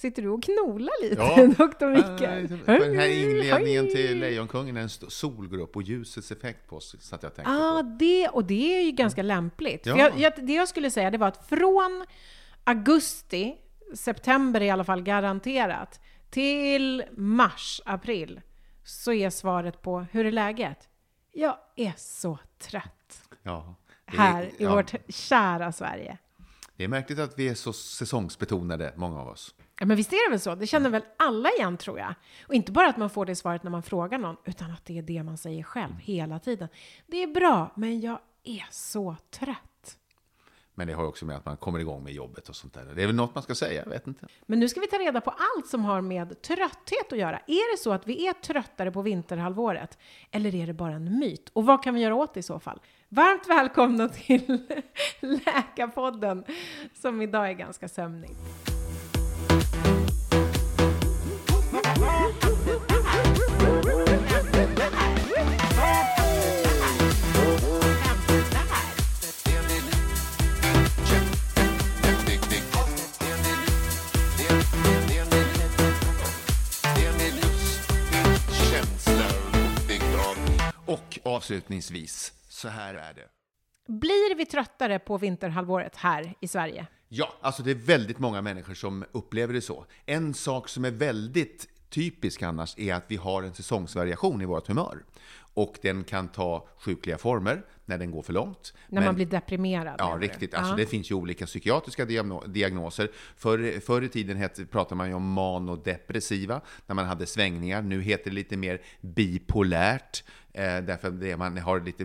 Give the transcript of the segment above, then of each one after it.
Sitter du och knolar lite, Ja. doktor Mikael? Den här inledningen till Lejonkungen, en st- sol går upp och ljusets effekt på oss, så att jag tänkte Ja, på. det, och det är ju ganska lämpligt. För Ja. jag, jag, det jag skulle säga det var att från augusti, september i alla fall garanterat, till mars, april, så är svaret på hur är läget? Jag är så trött Ja. Är- här i ja. vårt kära Sverige. Det är märkligt att vi är så säsongsbetonade, många av oss. Ja, men visst är det väl så? Det känner väl alla igen tror jag. Och inte bara att man får det svaret när man frågar någon, utan att det är det man säger själv hela tiden. Det är bra, men jag är så trött. Men det har ju också med att man kommer igång med jobbet och sånt där. Det är väl något man ska säga, jag vet inte. Men nu ska vi ta reda på allt som har med trötthet att göra. Är det så att vi är tröttare på vinterhalvåret? Eller är det bara en myt? Och vad kan vi göra åt det i så fall? Varmt välkomna till Läkarpodden, som idag är ganska sömnig. Och avslutningsvis, så här är det. Blir vi tröttare på vinterhalvåret här i Sverige? Ja, alltså det är väldigt många människor som upplever det så. En sak som är väldigt typisk annars är att vi har en säsongsvariation i vårt humör. Och den kan ta sjukliga former när den går för långt. När Men- man blir deprimerad? Ja, riktigt. Alltså, Ja. Det finns ju olika psykiatriska diagno- diagnoser. Förr, förr i tiden hette, pratade man ju om manodepressiva, när man hade svängningar. Nu heter det lite mer bipolärt, eh, därför att man har lite,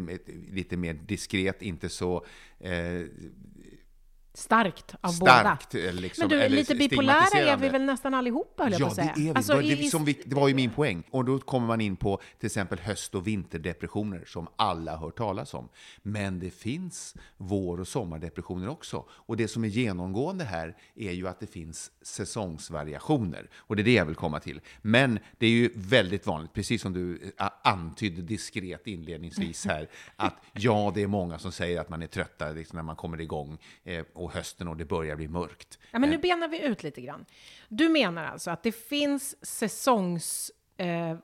lite mer diskret, inte så eh, Starkt av starkt. båda. eh, Liksom, Men du, lite bipolära är vi väl nästan allihopa, höll jag på Ja, att säga. det är vi. Alltså, det, i- som vi, det var ju min poäng. Och då kommer man in på till exempel höst och vinterdepressioner som alla hört talas om. Men det finns vår och sommardepressioner också. Och det som är genomgående här är ju att det finns säsongsvariationer. Och det är det jag vill komma till. Men det är ju väldigt vanligt, precis som du eh, antydde diskret inledningsvis här, att ja, det är många som säger att man är trötta liksom, när man kommer igång eh, och hösten och det börjar bli mörkt. Ja, men nu benar vi ut lite grann. Du menar alltså att det finns säsongs, eh,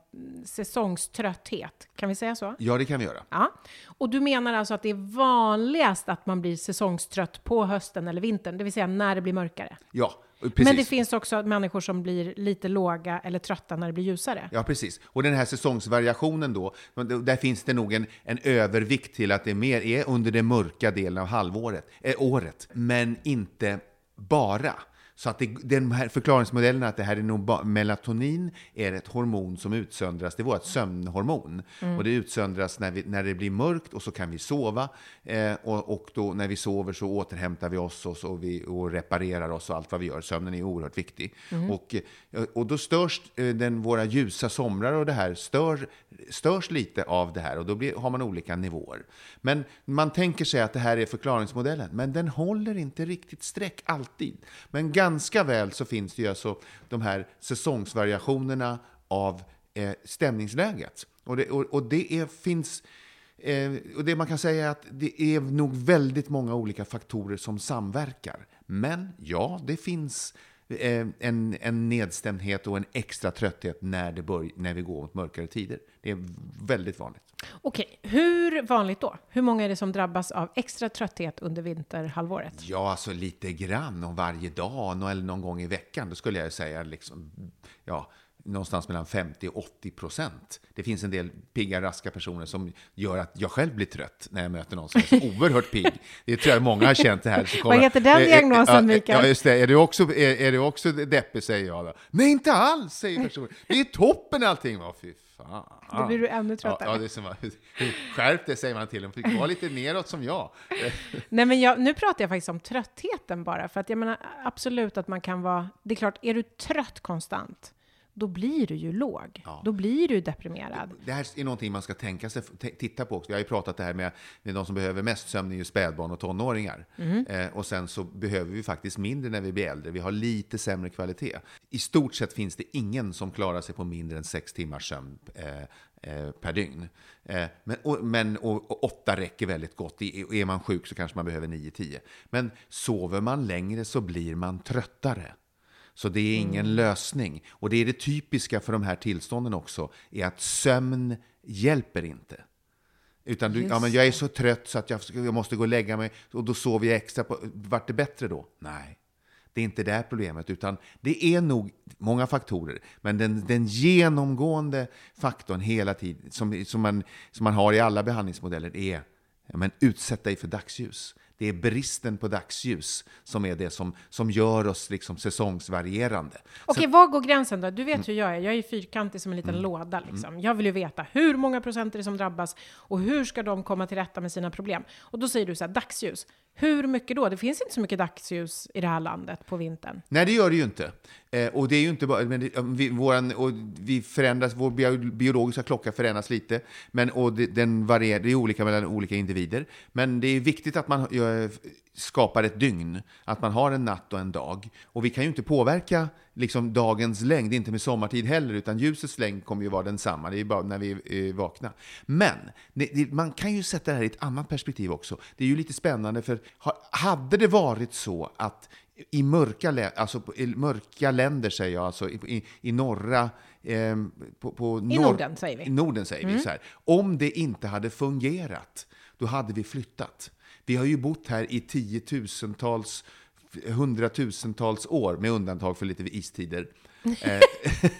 säsongströtthet, kan vi säga så? Ja, det kan vi göra. Ja. Och du menar alltså att det är vanligast att man blir säsongstrött på hösten eller vintern, det vill säga när det blir mörkare? Ja, precis. Men det finns också människor som blir lite låga eller trötta när det blir ljusare. Ja, precis. Och den här säsongsvariationen då, där finns det nog en, en övervikt till att det mer är under den mörka delen av halvåret, eh, året, men inte bara. Så att det, den här förklaringsmodellen att det här är nog melatonin är ett hormon som utsöndras, det är vårt sömnhormon. Och det utsöndras när, vi, när det blir mörkt och så kan vi sova. Eh, och, och då när vi sover så återhämtar vi oss och, så vi, och reparerar oss och allt vad vi gör. Sömnen är oerhört viktig. Och, eh, och då störs eh, den, våra ljusa somrar och det här stör, störs lite av det här och då blir, har man olika nivåer. Men man tänker sig att det här är förklaringsmodellen, men den håller inte riktigt streck alltid. Men ganska väl så finns det ju alltså de här säsongsvariationerna av eh, stämningsläget. Och det, och, och det är, finns Eh, och det man kan säga är att det är nog väldigt många olika faktorer som samverkar. Men ja, det finns eh, en, en nedstämdhet och en extra trötthet när, det bör, när vi går mot mörkare tider. Det är väldigt vanligt. Okej, hur vanligt då? Hur många är det som drabbas av extra trötthet under vinterhalvåret? Ja, alltså lite grann om varje dag eller någon gång i veckan. Då skulle jag säga liksom, ja, någonstans mellan 50 och 80 procent. Det finns en del pigga, raska personer som gör att jag själv blir trött när jag möter någon som är så oerhört pigg. Det tror jag många har känt det här. Så Vad heter den Eh, eh, diagnosen, ja, Mikael? Ja, just det. Är du också, är, är du också deppig, säger jag då. Nej, inte alls, säger personen. Det är toppen allting. Ja, fy fan. Då blir du ännu tröttare. Ja, ja, det är som, skärp dig, säger man till dem. Fick vara lite neråt som jag. Nej, men jag, nu pratar jag faktiskt om tröttheten bara, för att jag menar absolut att man kan vara, det är klart, är du trött konstant, då blir du ju låg. Då blir du deprimerad. Det här är någonting man ska tänka sig, titta på också. Vi har ju pratat det här med, med de som behöver mest sömn är ju spädbarn och tonåringar. Eh, och sen så behöver vi faktiskt mindre när vi blir äldre. Vi har lite sämre kvalitet. I stort sett finns det ingen som klarar sig på mindre än sex timmars sömn eh, eh, per dygn. Eh, men och, men och, och åtta räcker väldigt gott. I, är man sjuk så kanske man behöver nio, tio. Men sover man längre så blir man tröttare. Så det är ingen lösning. Och det är det typiska för de här tillstånden också, är att sömn hjälper inte. Utan du, ja, men jag är så trött så att jag, jag måste gå och lägga mig och då sover jag extra. På, vart det bättre då? Nej. Det är inte det problemet, utan det är nog många faktorer. Men den, den genomgående faktorn hela tiden, som, som, man, som man har i alla behandlingsmodeller, är ja, men utsätt dig för dagsljus. Det är bristen på dagsljus som är det som, som gör oss liksom säsongsvarierande. Okej, var går gränsen då? Du vet hur jag är. Jag är fyrkantig som en liten låda. Liksom. Jag vill ju veta hur många procent är det som drabbas och hur ska de komma till rätta med sina problem? Och då säger du så här, dagsljus. Hur mycket då? Det finns inte så mycket dagsljus i det här landet på vintern. Nej, det gör det ju inte. Eh, och det är ju inte bara, men det, vi, våran, och vi förändras, vår biologiska klocka förändras lite, men, och det, den varierar, det är olika mellan olika individer. Men det är viktigt att man gör, skapar ett dygn, att man har en natt och en dag. Och vi kan ju inte påverka liksom, dagens längd, inte med sommartid heller, utan ljusets längd kommer ju vara densamma, det är bara när vi eh, är vakna. Men det, det, man kan ju sätta det här i ett annat perspektiv också. Det är ju lite spännande, för ha, hade det varit så att i mörka, alltså på- i mörka länder, säger jag, alltså i, i, norra... Eh, på, på I Norden, säger vi. I Norden, säger vi så här. Om det inte hade fungerat, då hade vi flyttat. Vi har ju bott här i tiotusentals, hundratusentals år, med undantag för lite istider. Eh,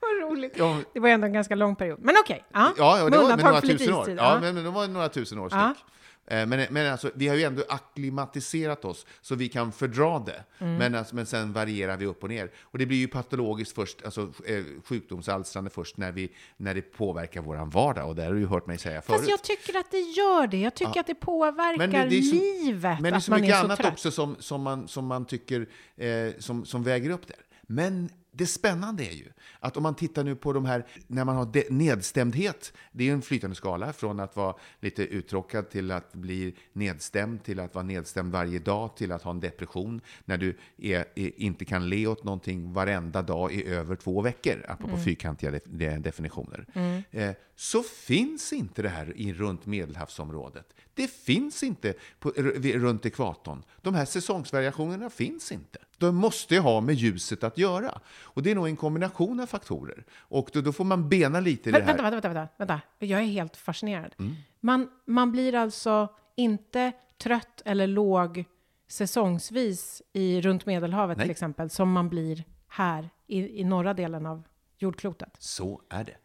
Vad roligt. Ja. Det var ändå en ganska lång period. Men okej. ja. Ja, ja det var undantag några tusen år. ja. men, men de var några tusen år Ja. styck. Eh, Men, men alltså, vi har ju ändå akklimatiserat oss så vi kan fördra det. Mm. Men, alltså, men sen varierar vi upp och ner. Och det blir ju patologiskt först, alltså eh, sjukdomsalstrande först när, vi, när det påverkar vår vardag. Och det har du ju hört mig säga förut. Fast jag tycker att det gör det. Jag tycker att det påverkar Men det, det så, livet Men det är så mycket är så annat trött. också som, som, man, som man tycker eh, som, som väger upp det. Men det spännande är ju att om man tittar nu på de här, när man har nedstämdhet, det är en flytande skala från att vara lite uttråkad till att bli nedstämd, till att vara nedstämd varje dag, till att ha en depression, när du är, är, inte kan le åt någonting varenda dag i över två veckor, apropå fyrkantiga de, de, definitioner, eh, så finns inte det här i, runt Medelhavsområdet. Det finns inte på, runt ekvatorn. De här säsongsvariationerna finns inte. De måste ju ha med ljuset att göra. Och det är nog en kombination av faktorer. Och då, då får man bena lite i det här. Vänta, vänta, vänta, vänta. Jag är helt fascinerad. Mm. Man, man blir alltså inte trött eller låg säsongsvis i, runt Medelhavet Nej. till exempel, som man blir här i, i norra delen av jordklotet. Så är det.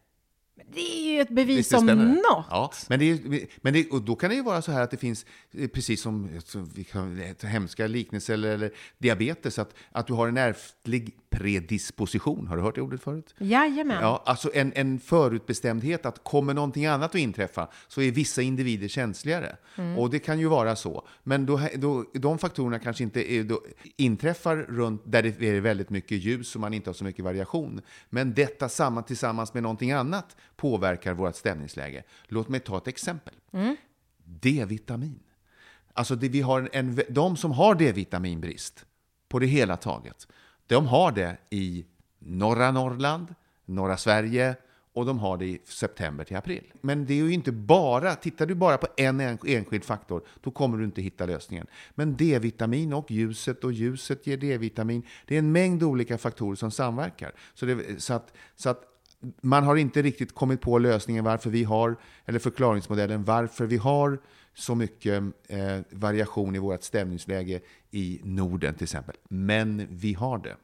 Det är ju ett bevis om något. Ja, men, det är, men det, och då kan det ju vara så här att det finns, eh, precis som, som vi kan, eh, hemska liknelser eller, eller diabetes, att, att du har en ärftlig predisposition. Har du hört det ordet förut? Jajamän. Ja, alltså en, en förutbestämdhet att kommer någonting annat att inträffa så är vissa individer känsligare. Och det kan ju vara så. Men då, då, de faktorerna kanske inte är, då, inträffar runt där det är väldigt mycket ljus och man inte har så mycket variation. Men detta samman tillsammans med någonting annat påverkar vårt stämningsläge. Låt mig ta ett exempel. D-vitamin. Alltså det, vi har en, de som har D-vitaminbrist på det hela taget, de har det i norra Norrland, norra Sverige och de har det i september till april. Men det är ju inte bara, tittar du bara på en en- enskild faktor, då kommer du inte hitta lösningen. Men D-vitamin och ljuset och ljuset ger D-vitamin. Det är en mängd olika faktorer som samverkar. Så, det, så, att, så att man har inte riktigt kommit på lösningen varför vi har, eller förklaringsmodellen varför vi har så mycket eh, variation i vårt stämningsläge i Norden till exempel. Men vi har det.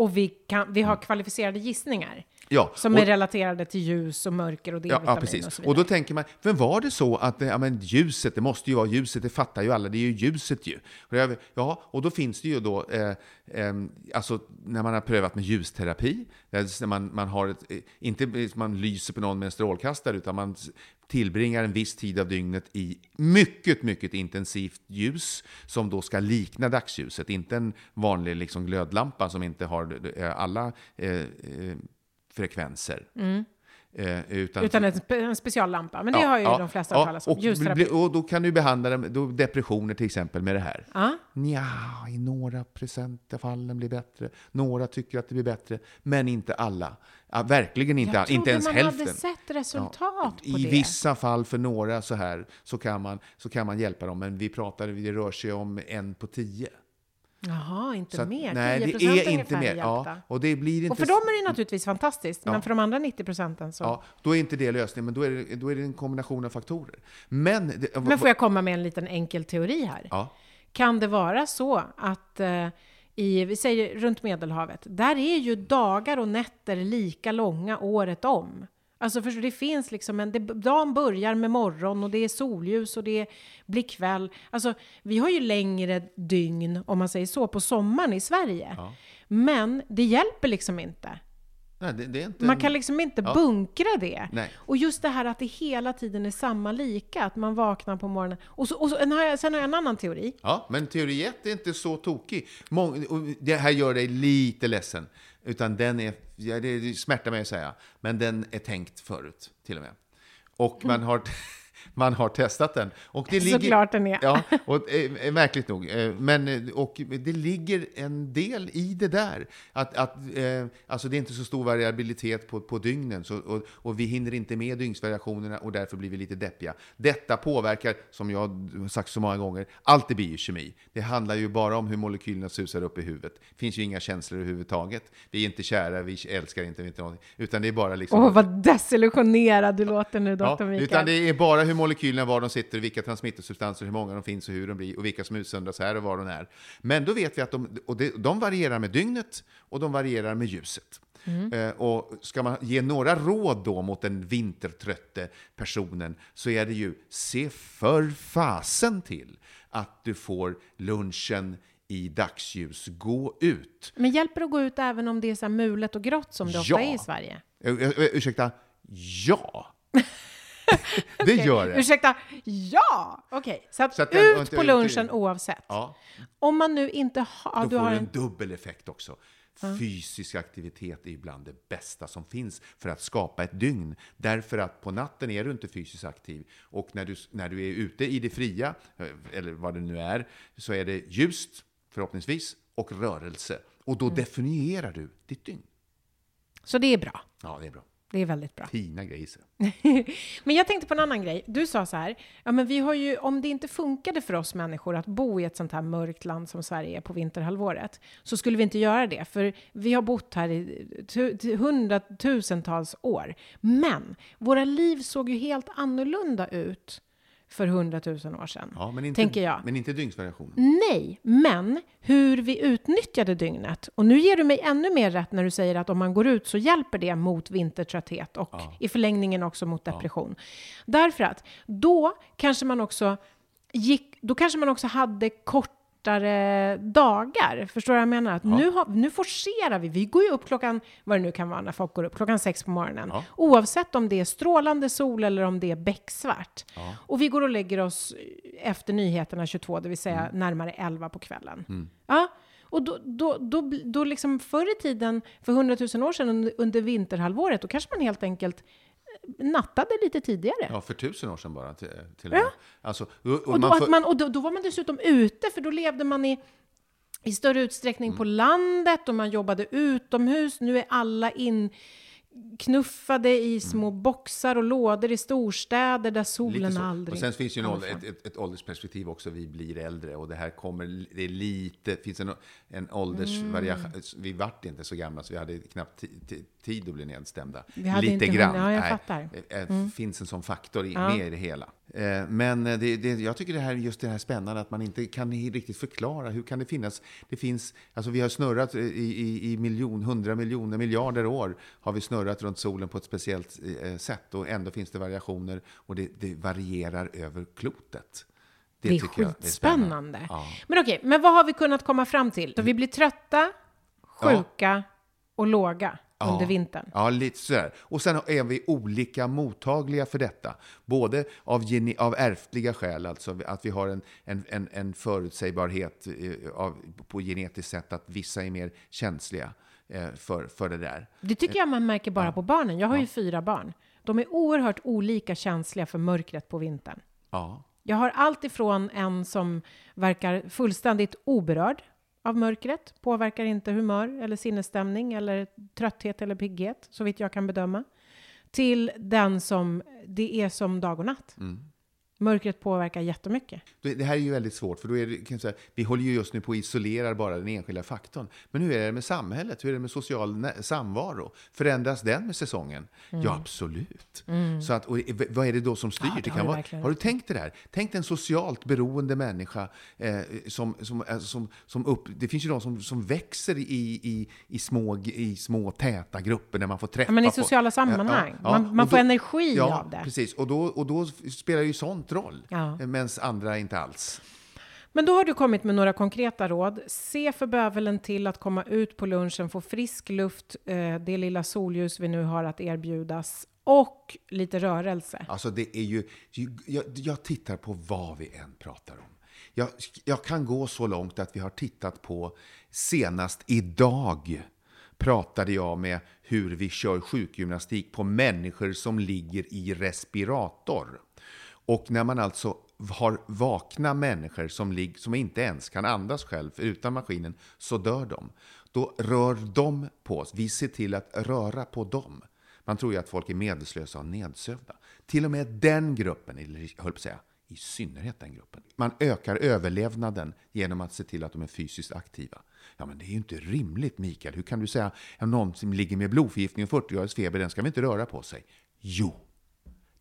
Och vi, kan, vi har kvalificerade gissningar Ja, som och- är relaterade till ljus och mörker och Ja, D-vitamin ja, precis. och så Och, vidare. då tänker man, men var det så att ja, men ljuset, det måste ju vara ljuset, det fattar ju alla, det är ju ljuset ju. Och ja, och då finns det ju då, eh, eh, alltså när man har prövat med ljusterapi, där man, man har ett, eh, inte man lyser på någon med en strålkastare, utan man tillbringar en viss tid av dygnet i mycket, mycket intensivt ljus som då ska likna dagsljuset, inte en vanlig liksom, glödlampa som inte har eh, alla eh, eh frekvenser. frekvenser. Eh, utan, Utan en, spe, en speciallampa. Men det Ja, har ju ja, de flesta ja, hört talas om. och, och då kan du behandla dem, då depressioner till exempel med det här. Ja. Nja, i några procent av fallen blir bättre. Några tycker att det blir bättre, men inte alla. Ja, verkligen inte, Jag alla, inte trodde ens man hälften. hade sett resultat Ja, på I det. vissa fall för några så här så kan, man, så kan man hjälpa dem, men vi pratar, det rör sig om en på tio. Jaha, inte Så att, mer. nej, 10% det är inte mer. Ja, och det blir inte Och för dem är det naturligtvis fantastiskt, Ja. men för de andra 90 procenten så... Ja, då är inte det lösningen, men då är det, då är det en kombination av faktorer. Men... Det, Men får jag komma med en liten enkel teori här? Ja. Kan det vara så att eh, i, vi säger runt Medelhavet, där är ju dagar och nätter lika långa året om. Alltså för det finns liksom en, det, dagen börjar med morgon och det är solljus och det blir kväll. Alltså vi har ju längre dygn, om man säger så, på sommaren i Sverige. Men det hjälper liksom inte. Nej, det, det är inte Man en- kan liksom inte Ja. bunkra det. Nej. Och just det här att det hela tiden är samma lika, att man vaknar på morgonen. Och, så, och så, en, har jag- sen har jag en annan teori. Ja, men teori 1 är inte så tokig. Mång, det här gör dig lite ledsen. Utan den är, ja, det smärtar mig att säga, men den är tänkt förut till och med. Och man har, man har testat den. Och det ligger, Såklart den är. Ja, och, eh, märkligt nog. Eh, men, eh, och det ligger en del i det där. Att, att, eh, alltså det är inte så stor variabilitet på, på dygnen, så, och, och vi hinner inte med dygnsvariationerna och därför blir vi lite deppiga. Detta påverkar, som jag har sagt så många gånger, allt är biokemi. Det handlar ju bara om hur molekylerna susar upp i huvudet. Det finns ju inga känslor överhuvudtaget. Vi är inte kära, vi älskar inte, inte någonting, utan det är bara liksom... Åh, vad desillusionerad du låter nu, doktor Ja, Mikael. utan det är bara hur molekylerna, var de sitter, vilka transmittersubstanser, hur många de finns och hur de blir och vilka som utsöndras här och var de är. Men då vet vi att de, och det, de varierar med dygnet och de varierar med ljuset. Eh, och ska man ge några råd då mot den vintertrötte personen så är det ju se för fasen till att du får lunchen i dagsljus. Gå ut. Men hjälper det att gå ut även om det är så mulet och grått som det ofta Ja. är i Sverige? Uh, ursäkta? Ja! det gör det. Ursäkta, ja! Okej, så, att Så att den- ut inte- på inte- lunchen oavsett. Ja. Om man nu inte har... Då du får har du en, en dubbel effekt också. Fysisk aktivitet är ibland det bästa som finns för att skapa ett dygn. Därför att på natten är du inte fysiskt aktiv. Och när du, när du är ute i det fria, eh, eller vad det nu är, så är det ljust, förhoppningsvis, och rörelse. Och då definierar du ditt dygn. så det är bra. Ja, det är bra. Det är väldigt bra. Fina grejer. Men jag tänkte på en annan grej. Du sa så här, ja men vi har ju, om det inte funkade för oss människor att bo i ett sånt här mörkt land som Sverige på vinterhalvåret, så skulle vi inte göra det, för vi har bott här i tu- tu- hundratusentals år. Men våra liv såg ju helt annorlunda ut för hundratusen år sedan, Ja, men inte, tänker jag. Men inte dygnsvariationen. Nej, men hur vi utnyttjade dygnet. Och nu ger du mig ännu mer rätt när du säger att om man går ut så hjälper det mot vintertrötthet och i förlängningen också mot depression. Därför att då kanske man också gick, då kanske man också hade kortare dagar. Förstår du vad jag menar? Att nu, har, nu forcerar vi. Vi går ju upp klockan, vad det nu kan vara när folk går upp, klockan sex på morgonen. Ja. Oavsett om det är strålande sol eller om det är becksvart. Och vi går och lägger oss efter nyheterna 22, det vill säga Mm. närmare 11 på kvällen. Ja, och då, då, då, då liksom förr i tiden, för hundratusen år sedan under, under vinterhalvåret, då kanske man helt enkelt nattade lite tidigare. Ja, för tusen år sedan bara till, till och med. Alltså, och, och Och, då, att man, och då, då var man dessutom ute, för då levde man i, i större utsträckning Mm. på landet och man jobbade utomhus. Nu är alla knuffade i små boxar och lådor i storstäder där solen aldrig Och sen finns ju en ålder, ett, ett, ett åldersperspektiv också. Vi blir äldre och det här kommer, det är lite, finns en, en åldersvariation. Mm. Vi vart inte så gamla så vi hade knappt ti- ti- tid att bli nedstämda. Vi hade lite inte grann. ja, jag fattar. Mm. finns en sån faktor i, Ja. med i det hela. Eh, Men eh, det, det, jag tycker det här, just det här spännande att man inte kan riktigt förklara. Hur kan det finnas? Det finns, alltså vi har snurrat i, i, i miljon, hundra miljoner, miljarder år har vi snurrat runt solen på ett speciellt eh, sätt och ändå finns det variationer och det, det varierar över klotet. Det är tycker jag skitspännande. Ja. Men okej, men vad har vi kunnat komma fram till? Så vi blir trötta, sjuka och låga under vintern. Ja, lite sådär. Och sen är vi olika mottagliga för detta. Både av, av ärftliga skäl, alltså att vi har en, en, en, en förutsägbarhet eh, av, på genetiskt sätt, att vissa är mer känsliga eh, för, för det där. Det tycker jag man märker bara på barnen. Jag har ju fyra barn. De är oerhört olika känsliga för mörkret på vintern. Ja. Jag har allt ifrån en som verkar fullständigt oberörd av mörkret, påverkar inte humör eller sinnesstämning eller trötthet eller pigghet, så vitt jag kan bedöma, till den som det är som dag och natt. Mm. Mörkret påverkar jättemycket. Det här är ju väldigt svårt, för då är det, kan säga, vi håller ju just nu på att isolera bara den enskilda faktorn. Men hur är det med samhället? Hur är det med social samvaro? Förändras den med säsongen? Ja, absolut. Så att, och vad är det då som styr? Mm. Ja, det det kan vara, har du tänkt det där? Tänk en socialt beroende människa eh, som, som, eh, som, som upp... Det finns ju de som, som växer i, i, i, små, i små täta grupper där man får träffa... Ja, men i sociala sammanhang. Man- man och får energi ja, av det. Precis, och då, och då spelar ju sånt roll. Ja. Medan andra inte alls. Men då har du kommit med några konkreta råd. Se för bövelen till att komma ut på lunchen, få frisk luft, eh, det lilla solljus vi nu har att erbjudas och lite rörelse. Alltså det är ju- jag, jag tittar på vad vi än pratar om. Jag, jag kan gå så långt att vi har tittat på, senast idag pratade jag med hur vi kör sjukgymnastik på människor som ligger i respirator. Och när man alltså har vakna människor som, lig, som inte ens kan andas själv utan maskinen, så dör de. Då rör de på oss. Vi ser till att röra på dem. Man tror ju att folk är medvetslösa och nedsövda. Till och med den gruppen, eller höll på att säga, i synnerhet den gruppen. Man ökar överlevnaden genom att se till att de är fysiskt aktiva. Ja, men det är ju inte rimligt, Mikael. Hur kan du säga att någon som ligger med blodförgiftning och 40 graders feber, den ska vi inte röra på sig? Jo,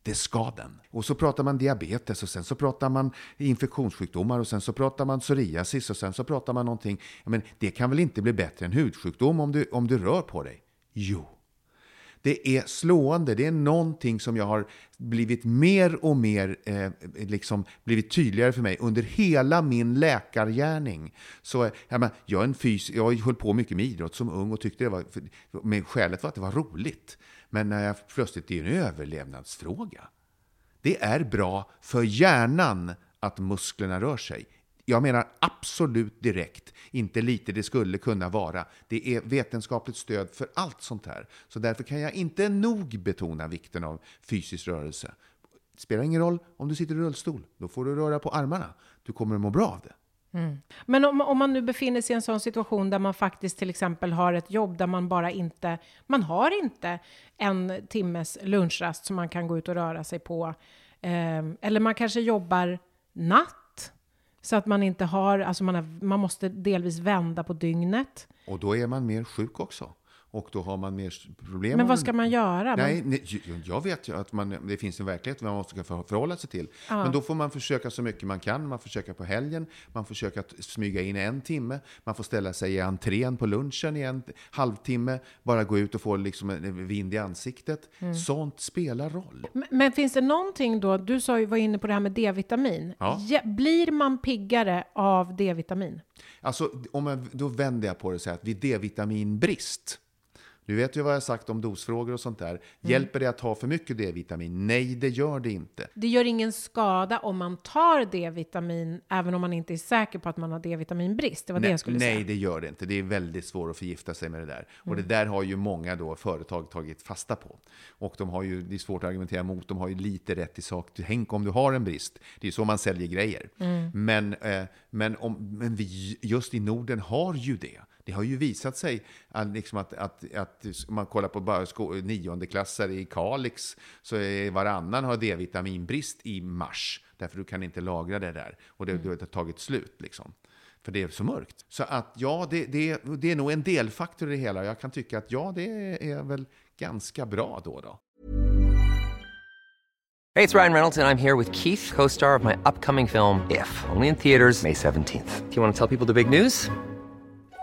det ska den. Och så pratar man diabetes och sen så pratar man infektionssjukdomar och sen så pratar man psoriasis och sen så pratar man någonting. Men det kan väl inte bli bättre än hudsjukdom om du, om du rör på dig? Jo. Det är slående. Det är någonting som jag har blivit mer och mer eh, liksom blivit tydligare för mig under hela min läkargärning. Så, jag, men, jag, är en fys jag höll på mycket med idrott som ung och tyckte det var... För, men skälet var att det var roligt. Men när jag plötsligt, det är en överlevnadsfråga. Det är bra för hjärnan att musklerna rör sig. Jag menar absolut direkt, inte lite det skulle kunna vara. Det är vetenskapligt stöd för allt sånt här. Så därför kan jag inte nog betona vikten av fysisk rörelse. Det spelar ingen roll om du sitter i rullstol, då får du röra på armarna. Du kommer att må bra av det. Men om, om man nu befinner sig i en sån situation där man faktiskt till exempel har ett jobb där man bara inte, man har inte en timmes lunchrast som man kan gå ut och röra sig på. Eh, eller man kanske jobbar natt så att man inte har, alltså man, har, man måste delvis vända på dygnet. Och då är man mer sjuk också. Och då har man mer problem. Men vad ska man göra? Nej, nej, jag vet ju att man, det finns en verklighet man måste för- förhålla sig till. Men då får man försöka så mycket man kan. Man försöker på helgen, man försöker att smyga in en timme, man får ställa sig i entrén på lunchen i en halvtimme, bara gå ut och få liksom en vind i ansiktet. Mm. Sånt spelar roll. Men, men finns det någonting då, du sa ju, var inne på det här med D-vitamin. Ja. Ja, blir man piggare av D-vitamin? Alltså, om jag, då vänder jag på det och säger att vid D-vitaminbrist, du vet ju vad jag har sagt om dosfrågor och sånt där. Mm. Hjälper det att ta för mycket D-vitamin? Nej, det gör det inte. Det gör ingen skada om man tar D-vitamin, även om man inte är säker på att man har D-vitaminbrist. Det var det Nej, jag skulle nej, säga. det gör det inte. Det är väldigt svårt att förgifta sig med det där. Och Mm. det där har ju många då företag tagit fasta på. Och de har ju, det är svårt att argumentera mot, de har ju lite rätt i sak. Tänk om du har en brist. Det är så man säljer grejer. Mm. Men, eh, men, om, men vi just i Norden har ju det. Det har ju visat sig att, liksom att, att, att om man kollar på bara niondeklassare i Kalix så är varannan har D-vitaminbrist i mars. Därför du kan inte lagra det där. Och det, mm. det har tagit slut liksom. För det är så mörkt. Så att ja, det, det, det är nog en delfaktor i det hela. Jag kan tycka att ja, det är väl ganska bra då. då. Hej, det är Ryan Reynolds och jag är här med Keith, co-star of my upcoming film If, only in theaters May 17th. Do you want to tell people the big news?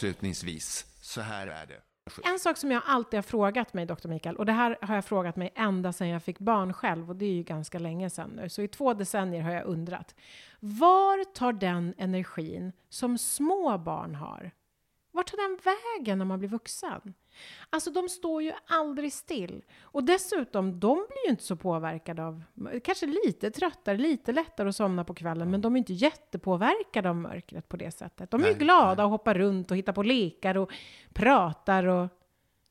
Avslutningsvis, så här är det. En sak som jag alltid har frågat mig, doktor Mikael, och det här har jag frågat mig ända sedan jag fick barn själv, och det är ju ganska länge sedan nu, så i två decennier har jag undrat. Var tar den energin som små barn har? Vart tar den vägen när man blir vuxen? Alltså de står ju aldrig still. Och dessutom, de blir ju inte så påverkade av, kanske lite tröttare, lite lättare att somna på kvällen, men de är inte jättepåverkade av mörkret på det sättet. De är ju glada nej. och hoppar runt och hittar på lekar och pratar och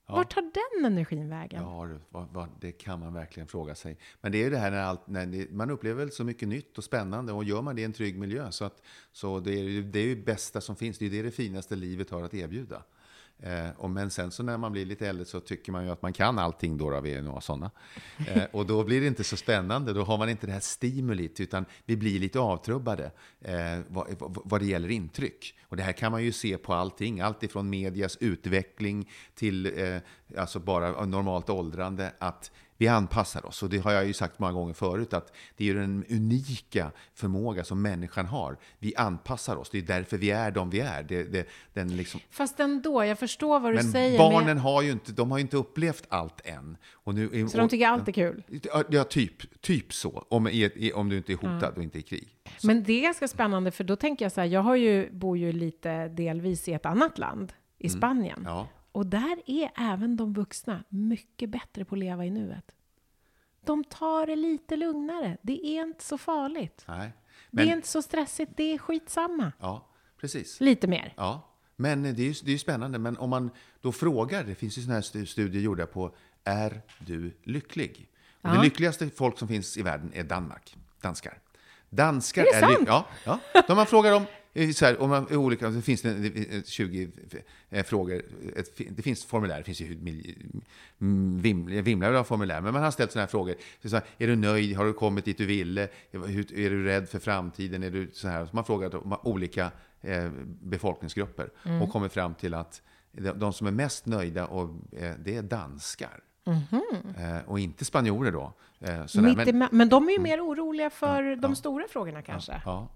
Ja. Vart tar den energin vägen? Ja, det kan man verkligen fråga sig. Men det är ju det här när, allt, när det, man upplever så mycket nytt och spännande och gör man det i en trygg miljö så, att, så det är det är ju bästa som finns. Det är det, det finaste livet har att erbjuda. Eh, och men sen så när man blir lite äldre så tycker man ju att man kan allting då, då vi är några sådana. Eh, och då blir det inte så spännande, då har man inte det här stimulit, utan vi blir lite avtrubbade eh, vad, vad det gäller intryck. Och det här kan man ju se på allting, allt ifrån medias utveckling till eh, alltså bara normalt åldrande, att vi anpassar oss. Och det har jag ju sagt många gånger förut, att det är den unika förmåga som människan har. Vi anpassar oss, det är därför vi är de vi är. Det, det, den liksom... Fast ändå, jag förstår vad du Men säger. barnen med... har ju inte, de har ju inte upplevt allt än. Och nu, så de tycker allt är kul? Ja, typ, typ så. Om, om du inte är hotad mm. och inte i krig. Så. Men det är ganska spännande, för då tänker jag så här, jag har ju, bor ju lite delvis i ett annat land, i mm. Spanien. Ja. Och där är även de vuxna mycket bättre på att leva i nuet. De tar det lite lugnare. Det är inte så farligt. Nej, men... Det är inte så stressigt. Det är skitsamma. Ja, precis. Lite mer. Ja, men det är ju det är spännande. Men om man då frågar, det finns ju sådana här studier gjorda på, är du lycklig? Ja. Det lyckligaste folk som finns i världen är Danmark, danskar. Danskar är, är sant? Ja, ja. Då man frågar dem, så här, om man, olika, det finns det 20 eh, frågor. det finns formulär, det finns ju vimlar av formulär. Men man har ställt sådana här frågor. Så här, är du nöjd? Har du kommit dit du ville? Är du rädd för framtiden? Är du så här? Så man frågat olika eh, befolkningsgrupper mm. och kommit fram till att de som är mest nöjda, och, eh, det är danskar. Mm -hmm. och inte spanjorer då. men, men de är ju mm. mer oroliga för ja, de ja. stora frågorna kanske. Ja,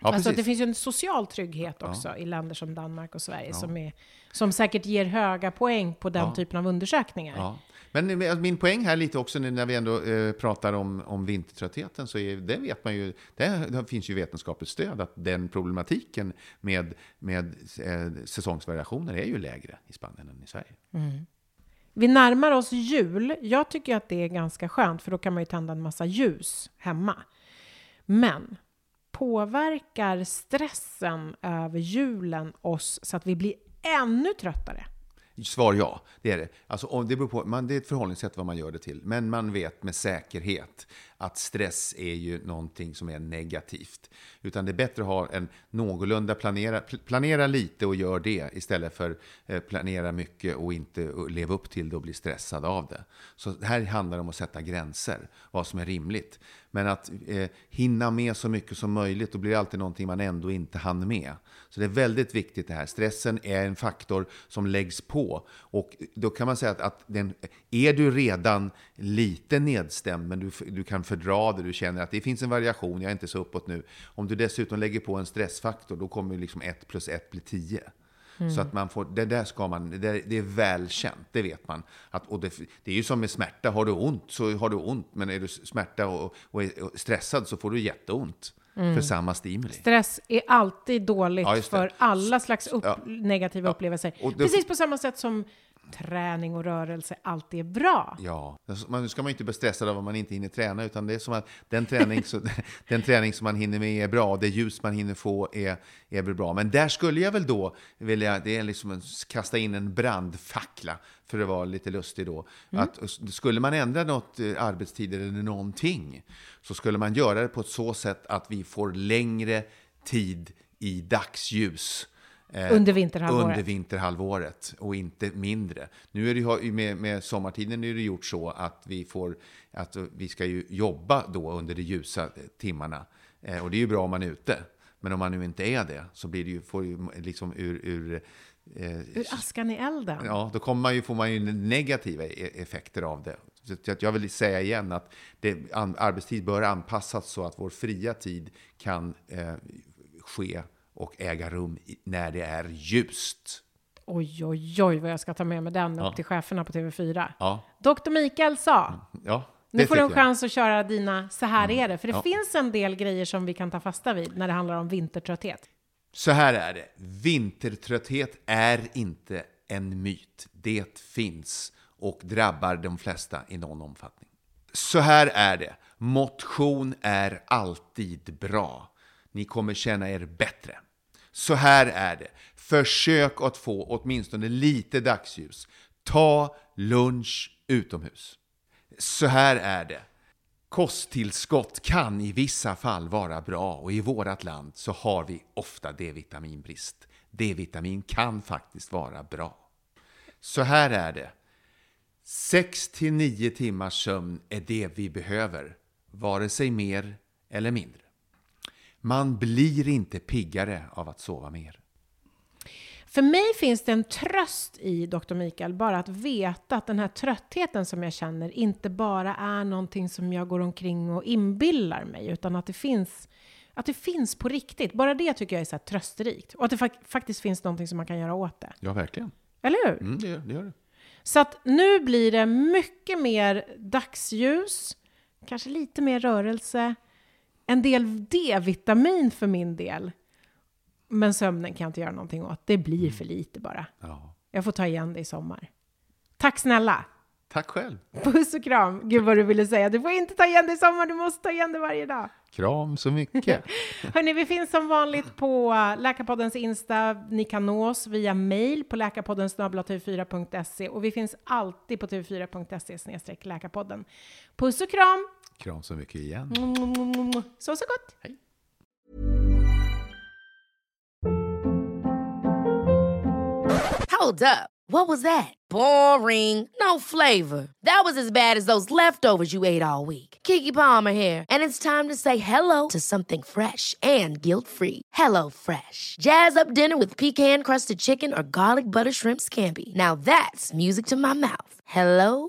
ja. Alltså det finns ju en social trygghet också ja. i länder som Danmark och Sverige ja. som, är, som säkert ger höga poäng på den typen av undersökningar. Men eh, min poäng här lite också när vi ändå eh, pratar om, om vintertröttheten så är, det vet man ju, det, finns ju vetenskapligt stöd att den problematiken med, med eh, säsongsvariationer är ju lägre i Spanien än i Sverige. Vi närmar oss jul. Jag tycker att det är ganska skönt för då kan man ju tända en massa ljus hemma. Men påverkar stressen över julen oss så att vi blir ännu tröttare? Svar ja, det är det. Alltså, det, beror på, man, det är ett förhållningssätt vad man gör det till. Men man vet med säkerhet att stress är ju någonting som är negativt. Utan det är bättre att ha en någorlunda planera, planera lite och gör det istället för eh, planera mycket och inte leva upp till det och bli stressad av det. Så här handlar det om att sätta gränser, vad som är rimligt. Men att eh, hinna med så mycket som möjligt, då blir det alltid någonting man ändå inte hann med. Så det är väldigt viktigt det här. Stressen är en faktor som läggs på. Och då kan man säga att, att den, är du redan lite nedstämd, men du, du kan fördra det, du känner att det finns en variation, jag är inte så uppåt nu. Om du dessutom lägger på en stressfaktor, då kommer liksom 1 plus 1 bli 10. Så att man får, det där ska man, det, där, det är välkänt, det vet man. Att, och det, det är ju som med smärta, har du ont så har du ont. Men är du smärta och, och och stressad så får du jätteont för samma stimuli. Stress är alltid dåligt Ja, för alla slags upp, Ja. negativa upplevelser. Precis på samma sätt som träning och rörelse alltid är bra. Ja, alltså, man nu ska man ju inte bli stressad av om man inte hinner träna, utan det är som att den träning, så, den träning som man hinner med är bra, det ljus man hinner få är, är bra. Men där skulle jag väl då vilja, det är liksom en, kasta in en brandfackla, för att vara lite lustig då. Att skulle man ändra något eh, arbetstider eller någonting, så skulle man göra det på ett så sätt att vi får längre tid i dagsljus. Eh, Under vinterhalvåret. Under vinterhalvåret och inte mindre. Nu är det ju med, med sommartiden är det gjort så att vi får att vi ska ju jobba då under de ljusa timmarna eh, och det är ju bra om man är ute. Men om man nu inte är det så blir det ju, får ju liksom ur, ur eh, Ur askan i elden. Ja, då kommer man ju, får man ju negativa e- effekter av det. Så jag vill säga igen att det, arbetstid bör anpassas så att vår fria tid kan eh, ske och äga rum när det är ljust. Oj, oj, oj vad jag ska ta med mig den Ja. upp till cheferna på TV4. Ja, Dr. Mikael sa, ja nu får du en. Mm. chans att köra dina så här är det. För det Ja. finns en del grejer som vi kan ta fasta vid när det handlar om vintertrötthet. Så här är det. Vintertrötthet är inte en myt. Det finns och drabbar de flesta i någon omfattning. Så här är det. Motion är alltid bra. Ni kommer känna er bättre. Så här är det. Försök att få åtminstone lite dagsljus. Ta lunch utomhus. Så här är det. Kosttillskott kan i vissa fall vara bra och i vårt land så har vi ofta D-vitaminbrist. D-vitamin kan faktiskt vara bra. Så här är det. 6 till 9 timmars sömn är det vi behöver, vare sig mer eller mindre. Man blir inte piggare av att sova mer. För mig finns det en tröst i Dr. Mikael, bara att veta att den här tröttheten som jag känner inte bara är någonting som jag går omkring och inbillar mig, utan att det finns, att det finns på riktigt. Bara det tycker jag är så trösterikt. Och att det fak- faktiskt finns någonting som man kan göra åt det. Ja, verkligen. Eller hur? Mm, det, gör, det gör det. Så att nu blir det mycket mer dagsljus, kanske lite mer rörelse, en del D-vitamin för min del. Men sömnen kan jag inte göra någonting åt. Det blir för lite bara. Ja. Jag får ta igen det i sommar. Tack snälla! Tack själv. Puss och kram! Gud vad du ville säga. Du får inte ta igen det i sommar, du måste ta igen det varje dag. Kram så mycket. Hörni, vi finns som vanligt på Läkarpoddens Insta. Ni kan nå oss via mail på läkarpodden tv4.se och vi finns alltid på tv4.se läkarpodden. Puss och kram! Kram så mycket igen. Så så gott! Hej. Hold up. What was that? Boring. No flavor. That was as bad as those leftovers you ate all week. Kiki Palmer here, and it's time to say hello to something fresh and guilt-free. Hello Fresh. Jazz up dinner with pecan-crusted chicken or garlic butter shrimp scampi. Now that's music to my mouth. Hello